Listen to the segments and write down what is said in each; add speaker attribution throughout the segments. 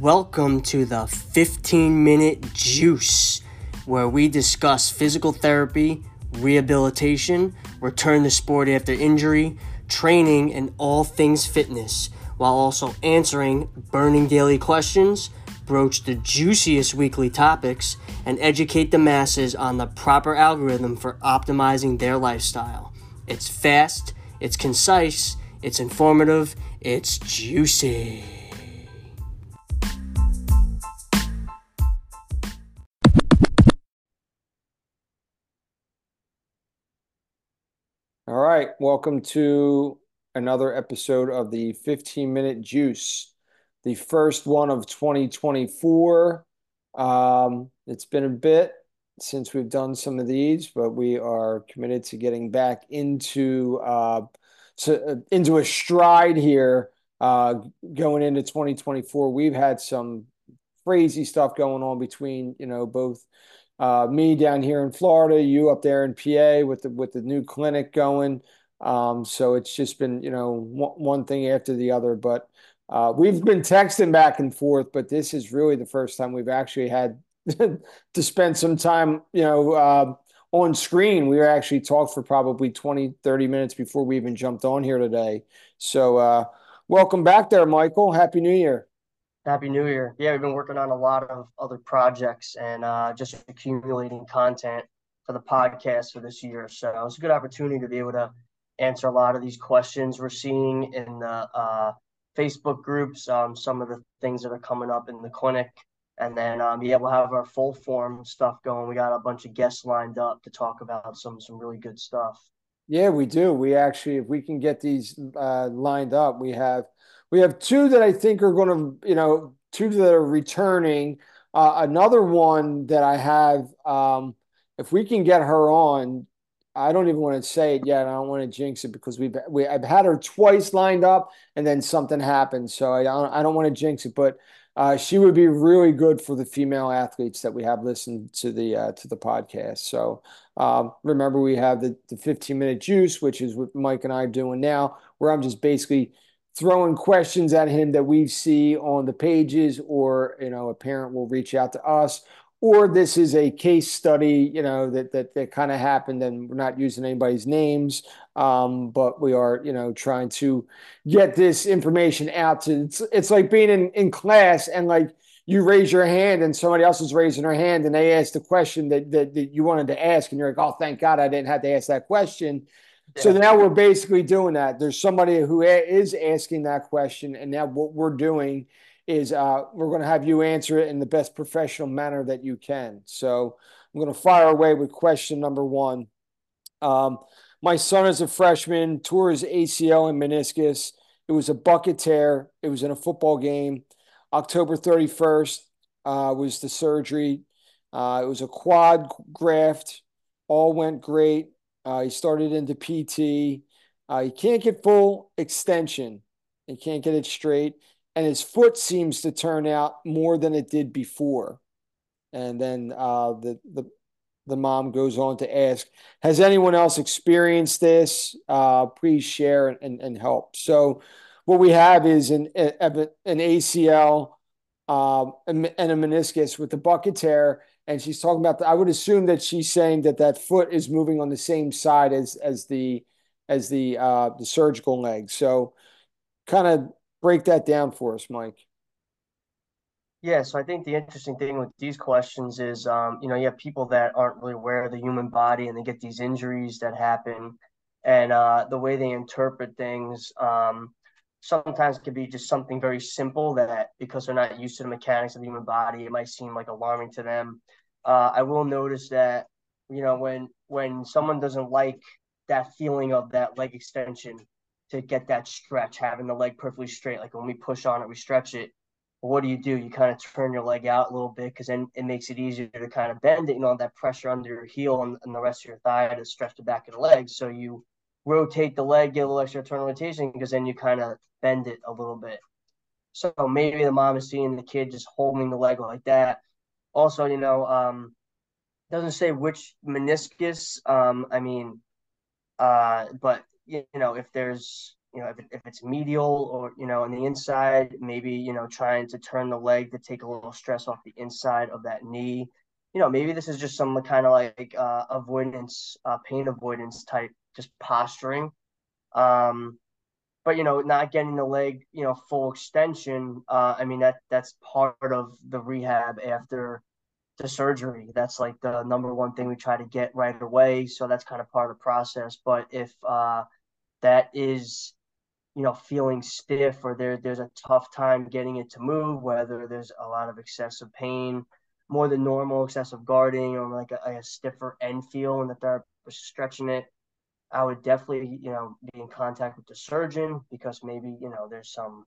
Speaker 1: welcome to the 15 Minute Juice, where we discuss physical therapy, rehabilitation, return to sport after injury, training, and all things fitness, while also answering burning daily questions, broach the juiciest weekly topics, and educate the masses on the proper algorithm for optimizing their lifestyle. It's fast, it's concise, it's informative, it's juicy.
Speaker 2: Right, welcome to another episode of the 15 Minute Juice, the first one of 2024. Um, it's been a bit since we've done some of these, but we are committed to getting back into uh, to, uh, into a stride here uh, going into 2024. We've had some crazy stuff going on between you know both uh, me down here in Florida, you up there in PA with the with the new clinic going. Um, so it's just been you know one, thing after the other. But uh, we've been texting back and forth, but this is really the first time we've actually had to spend some time, you know, uh, on screen. We were actually talked for probably 20, 30 minutes before we even jumped on here today. So uh, welcome back there, Michael. Happy New Year.
Speaker 1: Happy New Year. Yeah, we've been working on a lot of other projects and uh, just accumulating content for the podcast for this year. So it's a good opportunity to be able to answer a lot of these questions we're seeing in the uh, Facebook groups, um, some of the things that are coming up in the clinic, and then um, able to have our full form stuff going. We got a bunch of guests lined up to talk about some some really good stuff.
Speaker 2: Yeah, we do. We actually, if we can get these uh, lined up, we have – we have two that I think are going to, you know, two that are returning. Uh, another one that I have, um, if we can get her on, I don't even want to say it yet. I don't want to jinx it because we've we I've had her twice lined up and then something happened, so I don't I don't want to jinx it. But uh, she would be really good for the female athletes that we have listened to the uh, to the podcast. So um, remember, we have the the 15 minute juice, which is what Mike and I are doing now, where I'm just basically throwing questions at him that we see on the pages or you know a parent will reach out to us. Or this is a case study you know that that, that kind of happened and we're not using anybody's names um, but we are you know trying to get this information out to it's, it's like being in, in class and like you raise your hand and somebody else is raising their hand and they ask the question that, that, that you wanted to ask and you're like oh thank god i didn't have to ask that question so now we're basically doing that. There's somebody who is asking that question, and now what we're doing is uh, we're going to have you answer it in the best professional manner that you can. So I'm going to fire away with question number one. Um, my son is a freshman, tore his ACL and meniscus. It was a bucket tear. It was in a football game. October 31st uh, was the surgery. Uh, it was a quad graft. All went great. Uh, he started into PT. Uh, he can't get full extension. He can't get it straight. And his foot seems to turn out more than it did before. And then uh, the, the, the mom goes on to ask, Has anyone else experienced this? Uh, please share and, and help. So, what we have is an, an ACL um, and a meniscus with the bucket tear and she's talking about the, I would assume that she's saying that that foot is moving on the same side as as the as the uh, the surgical leg. So, kind of break that down for us, Mike.
Speaker 1: Yeah, so I think the interesting thing with these questions is, um, you know, you have people that aren't really aware of the human body and they get these injuries that happen, and uh, the way they interpret things um, sometimes can be just something very simple that because they're not used to the mechanics of the human body, it might seem like alarming to them uh, I will notice that you know when when someone doesn't like that feeling of that leg extension to get that stretch, having the leg perfectly straight, like when we push on it, we stretch it. what do you do? You kind of turn your leg out a little bit because then it makes it easier to kind of bend it. You know that pressure under your heel and, and the rest of your thigh to stretch the back of the leg. So you rotate the leg, get a little extra turn rotation because then you kind of bend it a little bit. So maybe the mom is seeing the kid just holding the leg like that also, you know, um, doesn't say which meniscus. Um, I mean, uh, but you know, if there's you know, if, it, if it's medial or, you know, on the inside, maybe, you know, trying to turn the leg to take a little stress off the inside of that knee. You know, maybe this is just some kind of like uh, avoidance, uh, pain avoidance type, just posturing. Um, but you know, not getting the leg, you know, full extension. Uh, I mean that that's part of the rehab after the surgery. That's like the number one thing we try to get right away. So that's kind of part of the process. But if uh, that is you know feeling stiff or there there's a tough time getting it to move whether there's a lot of excessive pain more than normal excessive guarding or like a, a stiffer end feel and the therapist stretching it i would definitely you know be in contact with the surgeon because maybe you know there's some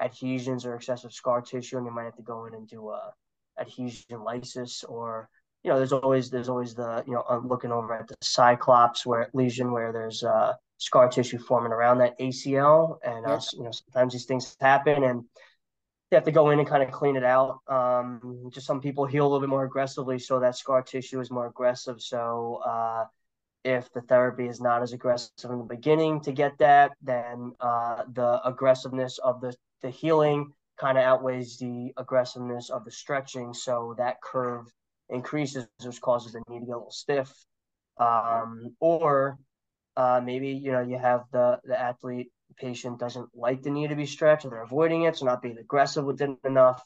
Speaker 1: adhesions or excessive scar tissue and you might have to go in and do a adhesion lysis or you know there's always there's always the you know looking over at the cyclops where lesion where there's uh scar tissue forming around that ACL. And, uh, you know, sometimes these things happen and they have to go in and kind of clean it out. Um, just some people heal a little bit more aggressively, so that scar tissue is more aggressive. So, uh, if the therapy is not as aggressive in the beginning to get that, then uh, the aggressiveness of the, the healing kind of outweighs the aggressiveness of the stretching. So that curve increases, which causes the knee to get a little stiff. Um, or uh, maybe you know you have the the athlete patient doesn't like the knee to be stretched or they're avoiding it, so not being aggressive with it enough.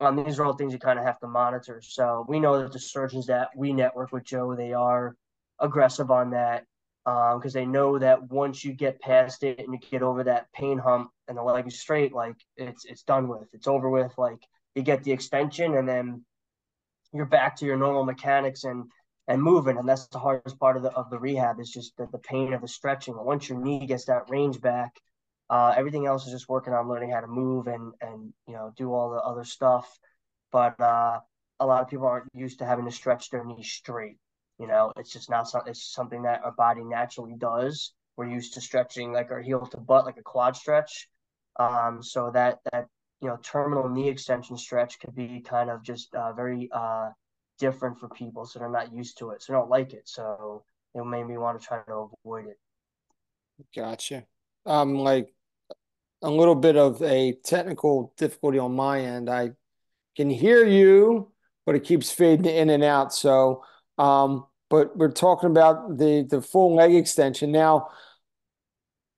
Speaker 1: Um, these are all things you kind of have to monitor. So we know that the surgeons that we network with Joe, they are aggressive on that because um, they know that once you get past it and you get over that pain hump and the leg is straight, like it's it's done with, it's over with. Like you get the extension and then you're back to your normal mechanics and and moving. And that's the hardest part of the of the rehab is just the, the pain of the stretching. Once your knee gets that range back, uh, everything else is just working on learning how to move and and you know do all the other stuff. But uh, a lot of people aren't used to having to stretch their knee straight. You know, it's just not something. It's something that our body naturally does. We're used to stretching like our heel to butt, like a quad stretch. Um, so that that you know terminal knee extension stretch could be kind of just uh, very uh, different for people, so they're not used to it, so they don't like it. So it made me want to try to avoid it.
Speaker 2: Gotcha. Um, like a little bit of a technical difficulty on my end. I can hear you, but it keeps fading in and out. So, um, but we're talking about the the full leg extension now.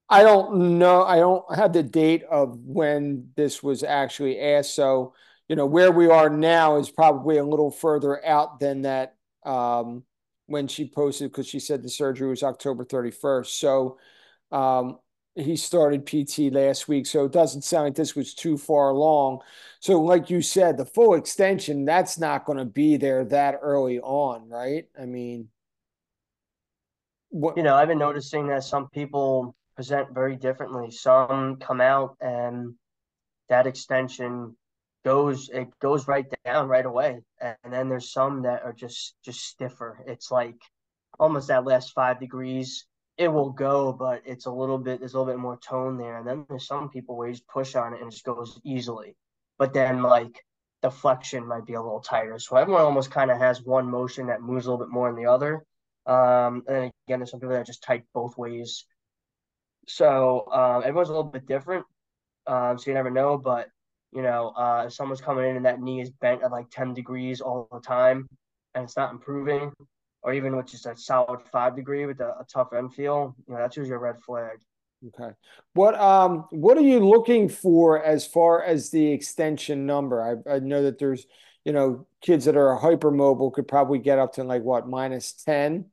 Speaker 2: I don't know. I don't have the date of when this was actually asked. So you know, where we are now is probably a little further out than that um, when she posted because she said the surgery was October 31st. So um, he started PT last week. So it doesn't sound like this was too far along. So, like you said, the full extension, that's not going to be there that early on, right? I mean,
Speaker 1: what? You know, I've been noticing that some people present very differently. Some come out and that extension goes it goes right down right away and then there's some that are just just stiffer it's like almost that last five degrees it will go but it's a little bit there's a little bit more tone there. And then there's some people where you just push on it and it just goes easily. But then like the flexion might be a little tighter. So everyone almost kind of has one motion that moves a little bit more than the other. Um and again there's some people that just tight both ways. So um everyone's a little bit different um so you never know. But you know, uh, if someone's coming in and that knee is bent at like 10 degrees all the time and it's not improving, or even with just a solid five degree with a, a tough end feel, you know, that's usually a red flag.
Speaker 2: Okay. What um what are you looking for as far as the extension number? I, I know that there's, you know, kids that are hypermobile could probably get up to like what, minus 10?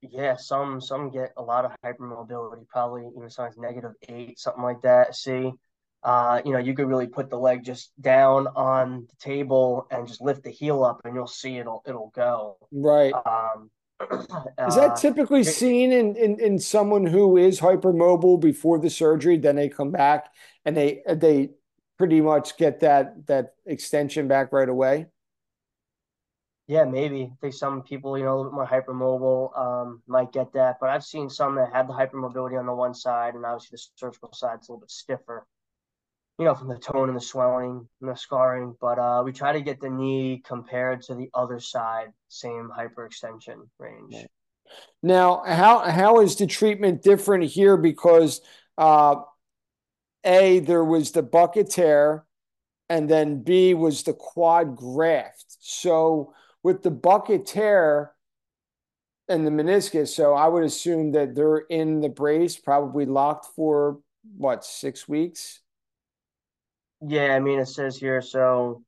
Speaker 1: Yeah, some some get a lot of hypermobility, probably even sometimes negative eight, something like that. See, uh, you know, you could really put the leg just down on the table and just lift the heel up, and you'll see it'll it'll go.
Speaker 2: Right. Um, is that uh, typically uh, seen in, in in someone who is hypermobile before the surgery? Then they come back and they they pretty much get that that extension back right away.
Speaker 1: Yeah, maybe. I think some people, you know, a little bit more hypermobile um, might get that, but I've seen some that have the hypermobility on the one side, and obviously the surgical side is a little bit stiffer you know, from the tone and the swelling and the scarring. But uh, we try to get the knee compared to the other side, same hyperextension range.
Speaker 2: Now, how how is the treatment different here? Because uh, A, there was the bucket tear, and then B was the quad graft. So with the bucket tear and the meniscus, so I would assume that they're in the brace, probably locked for what, six weeks?
Speaker 1: Yeah, I mean it says here, so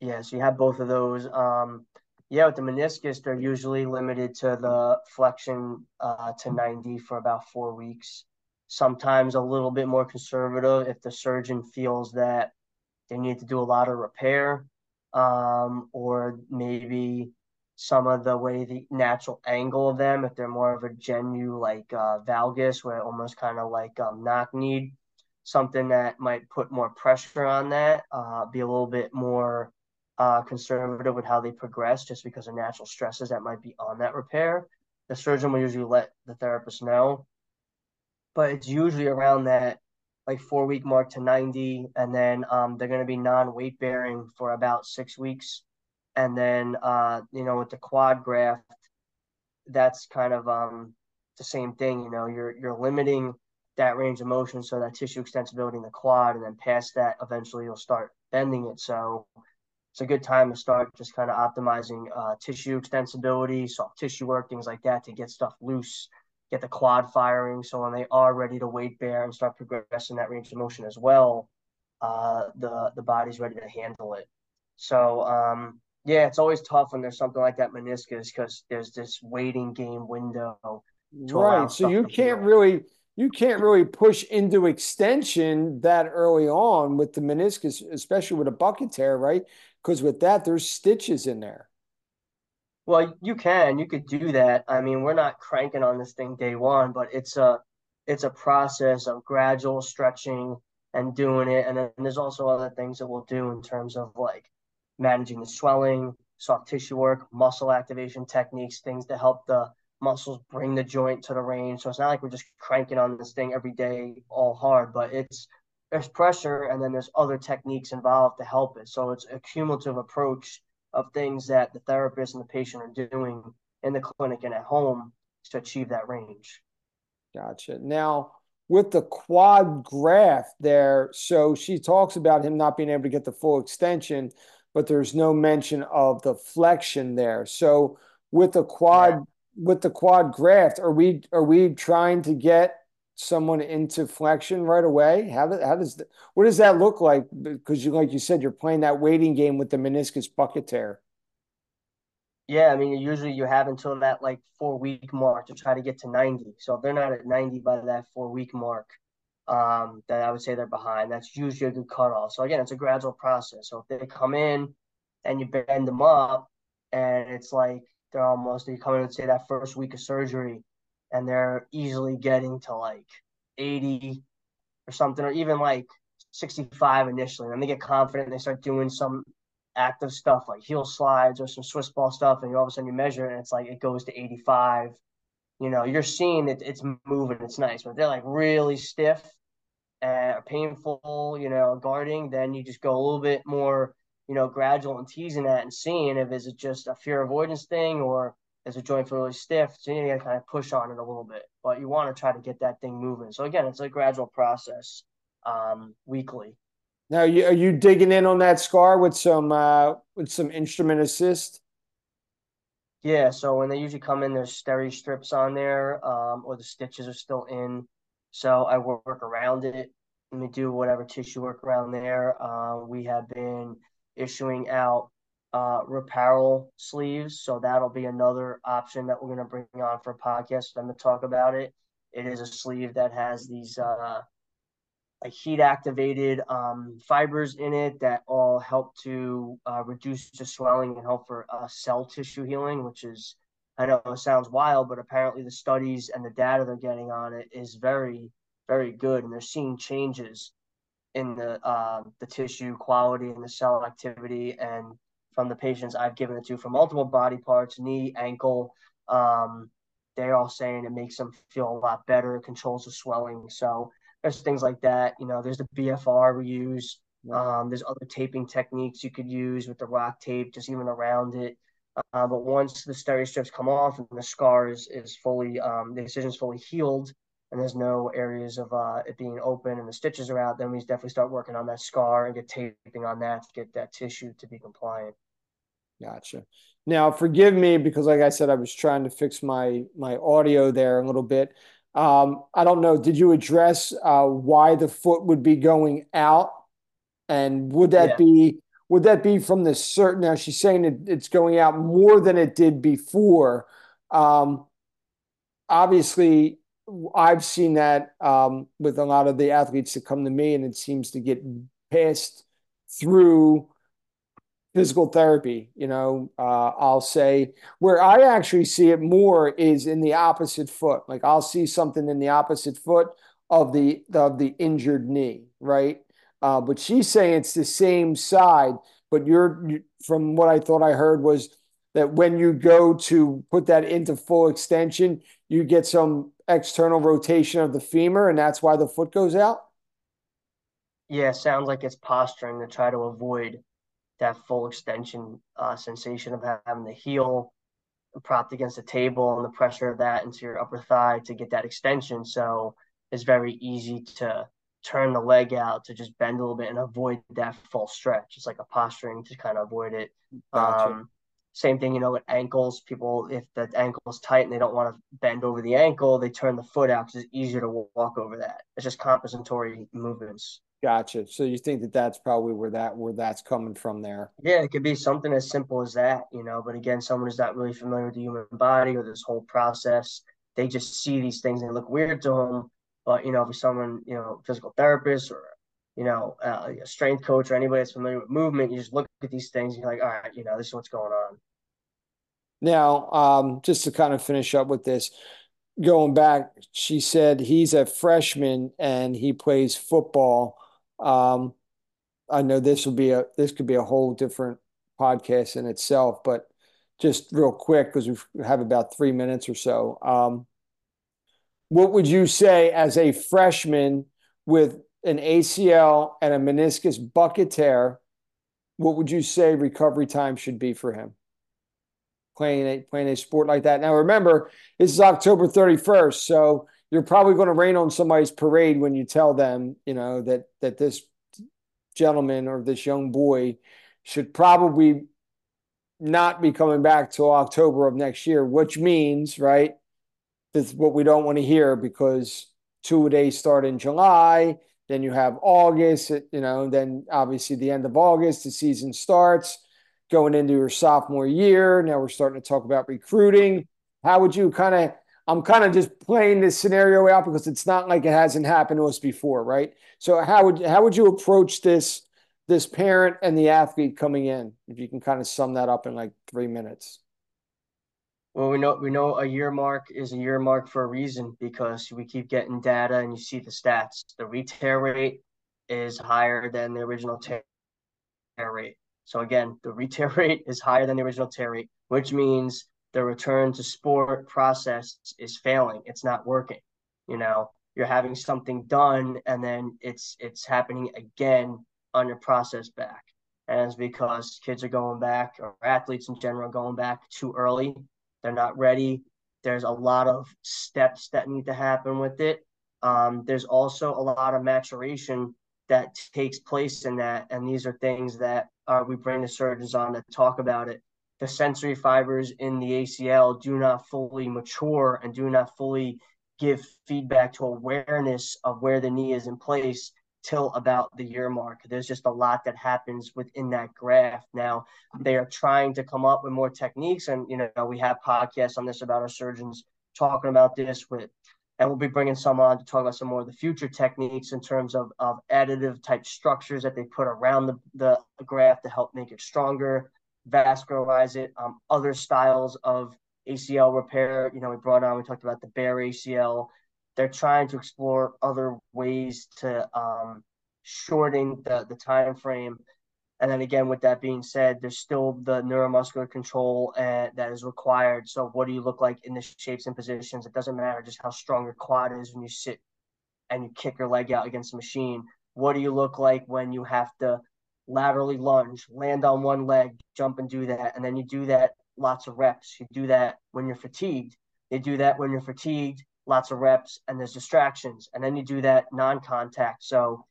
Speaker 1: yeah, so you have both of those. Um, yeah, with the meniscus, they're usually limited to the flexion uh, to 90 for about four weeks. Sometimes a little bit more conservative if the surgeon feels that they need to do a lot of repair, um, or maybe some of the way the natural angle of them, if they're more of a genu like uh, valgus, where almost kind of like um, knock kneed, something that might put more pressure on that, uh, be a little bit more uh, conservative with how they progress just because of natural stresses that might be on that repair. The surgeon will usually let the therapist know, but it's usually around that like four week mark to 90. And then um, they're going to be non weight bearing for about six weeks. And then, uh, you know, with the quad graft, that's kind of um, the same thing. You know, you're, you're limiting that range of motion so that tissue extensibility in the quad. And then past that, eventually you'll start bending it. So it's a good time to start just kind of optimizing uh, tissue extensibility, soft tissue work, things like that to get stuff loose, get the quad firing. So when they are ready to weight bear and start progressing that range of motion as well, uh, the the body's ready to handle it. So um, yeah, it's always tough when there's something like that meniscus because there's this waiting game window.
Speaker 2: right. So you can't really you can't really push into extension that early on with the meniscus, especially with a bucket tear, right? Because with that, there's stitches in there.
Speaker 1: Well, you can, you could do that. I mean, we're not cranking on this thing day one, but it's a it's a process of gradual stretching and doing it. And then there's also other things that we'll do in terms of like managing the swelling, soft tissue work, muscle activation techniques, things to help the muscles bring the joint to the range. So it's not like we're just cranking on this thing every day all hard, but it's there's pressure and then there's other techniques involved to help it. So it's a cumulative approach of things that the therapist and the patient are doing in the clinic and at home to achieve that range.
Speaker 2: Gotcha. Now, with the quad graft there, so she talks about him not being able to get the full extension, but there's no mention of the flexion there. So with the quad yeah. With the quad graft, are we are we trying to get someone into flexion right away? How does how does the, what does that look like? Because you like you said, you're playing that waiting game with the meniscus bucket tear.
Speaker 1: Yeah, I mean, usually you have until that like four week mark to try to get to 90. So if they're not at 90 by that four week mark, um, then I would say they're behind. That's usually a good cutoff. So again, it's a gradual process. So if they come in and you bend them up and it's like they're almost, you come in and say that first week of surgery, and they're easily getting to like 80 or something, or even like 65 initially. And then they get confident and they start doing some active stuff like heel slides or some Swiss ball stuff, and you all of a sudden you measure it and it's like it goes to 85. You know, you're seeing it, it's moving, it's nice, but they're like really stiff eh, and painful, you know, guarding, then you just go a little bit more, you know, gradual and teasing that and seeing if is it just a fear avoidance thing or is a joint really stiff, so you got to kind of push on it a little bit. But you want to try to get that thing moving. So again, it's a gradual process, um, weekly.
Speaker 2: Now, are you, are you digging in on that scar with some uh, with some instrument assist?
Speaker 1: Yeah. So when they usually come in, there's steri strips on there, um, or the stitches are still in. So I work around it. Let me do whatever tissue work around there. Uh, we have been issuing out uh, Reparel sleeves. So that'll be another option that we're going to bring on for podcast for them to talk about it. It is a sleeve that has these uh, like heat activated um, fibers in it that all help to uh, reduce the swelling and help for uh, cell tissue healing, which is, I know it sounds wild, but apparently the studies and the data they're getting on it is very, very good. And they're seeing changes in the uh, the tissue quality and the cell activity and from the patients I've given it to for multiple body parts, knee, ankle. Um, they're all saying it makes them feel a lot better, controls the swelling. So there's things like that. You know, there's the BFR we use. Um, there's other taping techniques you could use with the RockTape, just even around it. Uh, but once the steri strips come off and the scar is, is fully, um, the incision is fully healed, and there's no areas of uh, it being open and the stitches are out, then we definitely start working on that scar and get taping on that to get that tissue to be compliant.
Speaker 2: Gotcha. Now, forgive me because, like I said, I was trying to fix my my audio there a little bit. Um, I don't know. Did you address uh, why the foot would be going out, and would that yeah. be would that be from the certain? Now she's saying that it's going out more than it did before. Um, obviously, I've seen that um, with a lot of the athletes that come to me, and it seems to get passed through physical therapy. You know, uh, I'll say where I actually see it more is in the opposite foot. Like I'll see something in the opposite foot of the of the injured knee, right? Uh, but she's saying it's the same side. But you're from what I thought I heard was that when you go to put that into full extension, you get some external rotation of the femur, and that's why the foot goes out.
Speaker 1: Yeah, sounds like it's posturing to try to avoid that full extension uh, sensation of having the heel propped against the table and the pressure of that into your upper thigh to get that extension. So it's very easy to turn the leg out to just bend a little bit and avoid that full stretch. It's like a posturing to kind of avoid it. Gotcha. Um, same thing, you know, with ankles. People, if the ankle is tight and they don't want to bend over the ankle, they turn the foot out because it's easier to walk over that. It's just compensatory movements.
Speaker 2: Gotcha. So you think that that's probably where that where that's coming from there?
Speaker 1: Yeah, it could be something as simple as that, you know. But again, someone who's not really familiar with the human body or this whole process, they just see these things and look weird to them. But you know, for someone, you know, physical therapist or you know, uh, a strength coach or anybody that's familiar with movement, you just look at these things and you're like, all right, you know, this is what's going on.
Speaker 2: Now, um, just to kind of finish up with this, going back, she said he's a freshman and he plays football um, I know this will be a this could be a whole different podcast in itself, but just real quick because we have about three minutes or so. Um, what would you say as a freshman with an ACL and a meniscus bucket tear? What would you say recovery time should be for him? Playing a playing a sport like that. Now remember, this is October 31st, so you're probably going to rain on somebody's parade when you tell them, you know, that that this gentleman or this young boy should probably not be coming back till October of next year, which means, right, that's what we don't want to hear because two days start in July, then you have August, you know, then obviously the end of August, the season starts going into your sophomore year. Now we're starting to talk about recruiting. How would you kind of I'm kind of just playing this scenario out because it's not like it hasn't happened to us before, right? So how would how would you approach this this parent and the athlete coming in? If you can kind of sum that up in like three minutes.
Speaker 1: Well, we know we know a year mark is a year mark for a reason because we keep getting data and you see the stats. The retear rate is higher than the original tear rate. So again, the retear rate is higher than the original tear rate, which means the return to sport process is failing. It's not working. You know, you're having something done and then it's it's happening again on your process back. And it's because kids are going back or athletes in general going back too early. They're not ready. There's a lot of steps that need to happen with it. Um, there's also a lot of maturation that takes place in that. And these are things that uh, we bring the surgeons on to talk about it the sensory fibers in the ACL do not fully mature and do not fully give feedback to awareness of where the knee is in place till about the year mark. There's just a lot that happens within that graft. Now they are trying to come up with more techniques, and you know we have podcasts on this about our surgeons talking about this with, and we'll be bringing some on to talk about some more of the future techniques in terms of of additive type structures that they put around the the graft to help make it stronger vascularize it. Um, other styles of ACL repair, you know, we brought on, we talked about the BEAR ACL. They're trying to explore other ways to um, shorten the, the time frame. And then again, with that being said, there's still the neuromuscular control uh, that is required. So, what do you look like in the shapes and positions? It doesn't matter just how strong your quad is when you sit and you kick your leg out against a machine. What do you look like when you have to laterally lunge, land on one leg, jump and do that. And then you do that lots of reps. You do that when you're fatigued. You do that when you're fatigued. Lots of reps, and there's distractions. And then you do that non-contact. So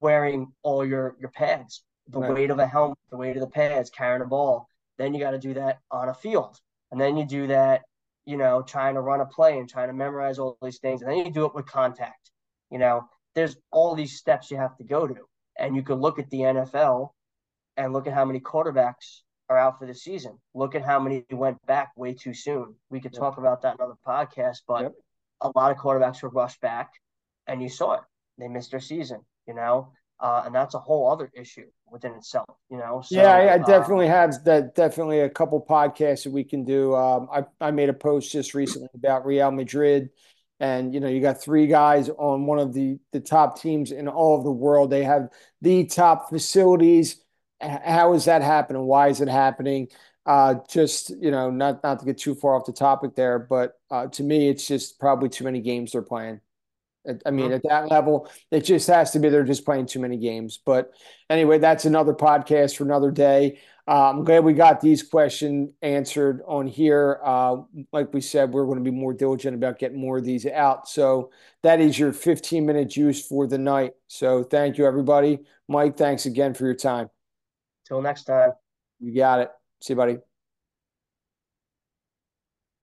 Speaker 1: wearing all your your pads, the right. weight of a helmet, the weight of the pads, carrying a ball. Then you got to do that on a field. And then you do that, you know, trying to run a play and trying to memorize all these things. And then you do it with contact. You know, there's all these steps you have to go to. And you can look at the NFL and look at how many quarterbacks are out for the season. Look at how many went back way too soon. We could yep. talk about that in other podcasts, but yep. A lot of quarterbacks were rushed back, and you saw it. They missed their season, you know, uh, and that's a whole other issue within itself, you know.
Speaker 2: So, yeah, I, I uh, definitely have that. Definitely a couple podcasts that we can do. Um, I I made a post just recently about Real Madrid and you know you got three guys on one of the the top teams in all of the world they have the top facilities how is that happening why is it happening uh, just you know not not to get too far off the topic there but uh, to me it's just probably too many games they're playing I mean, at that level, it just has to be they're just playing too many games. But anyway, that's another podcast for another day. Uh, I'm glad we got these questions answered on here. Uh, like we said, we're going to be more diligent about getting more of these out. So that is your 15 minute juice for the night. So thank you, everybody. Mike, thanks again for your time.
Speaker 1: Till next time.
Speaker 2: You got it. See you, buddy.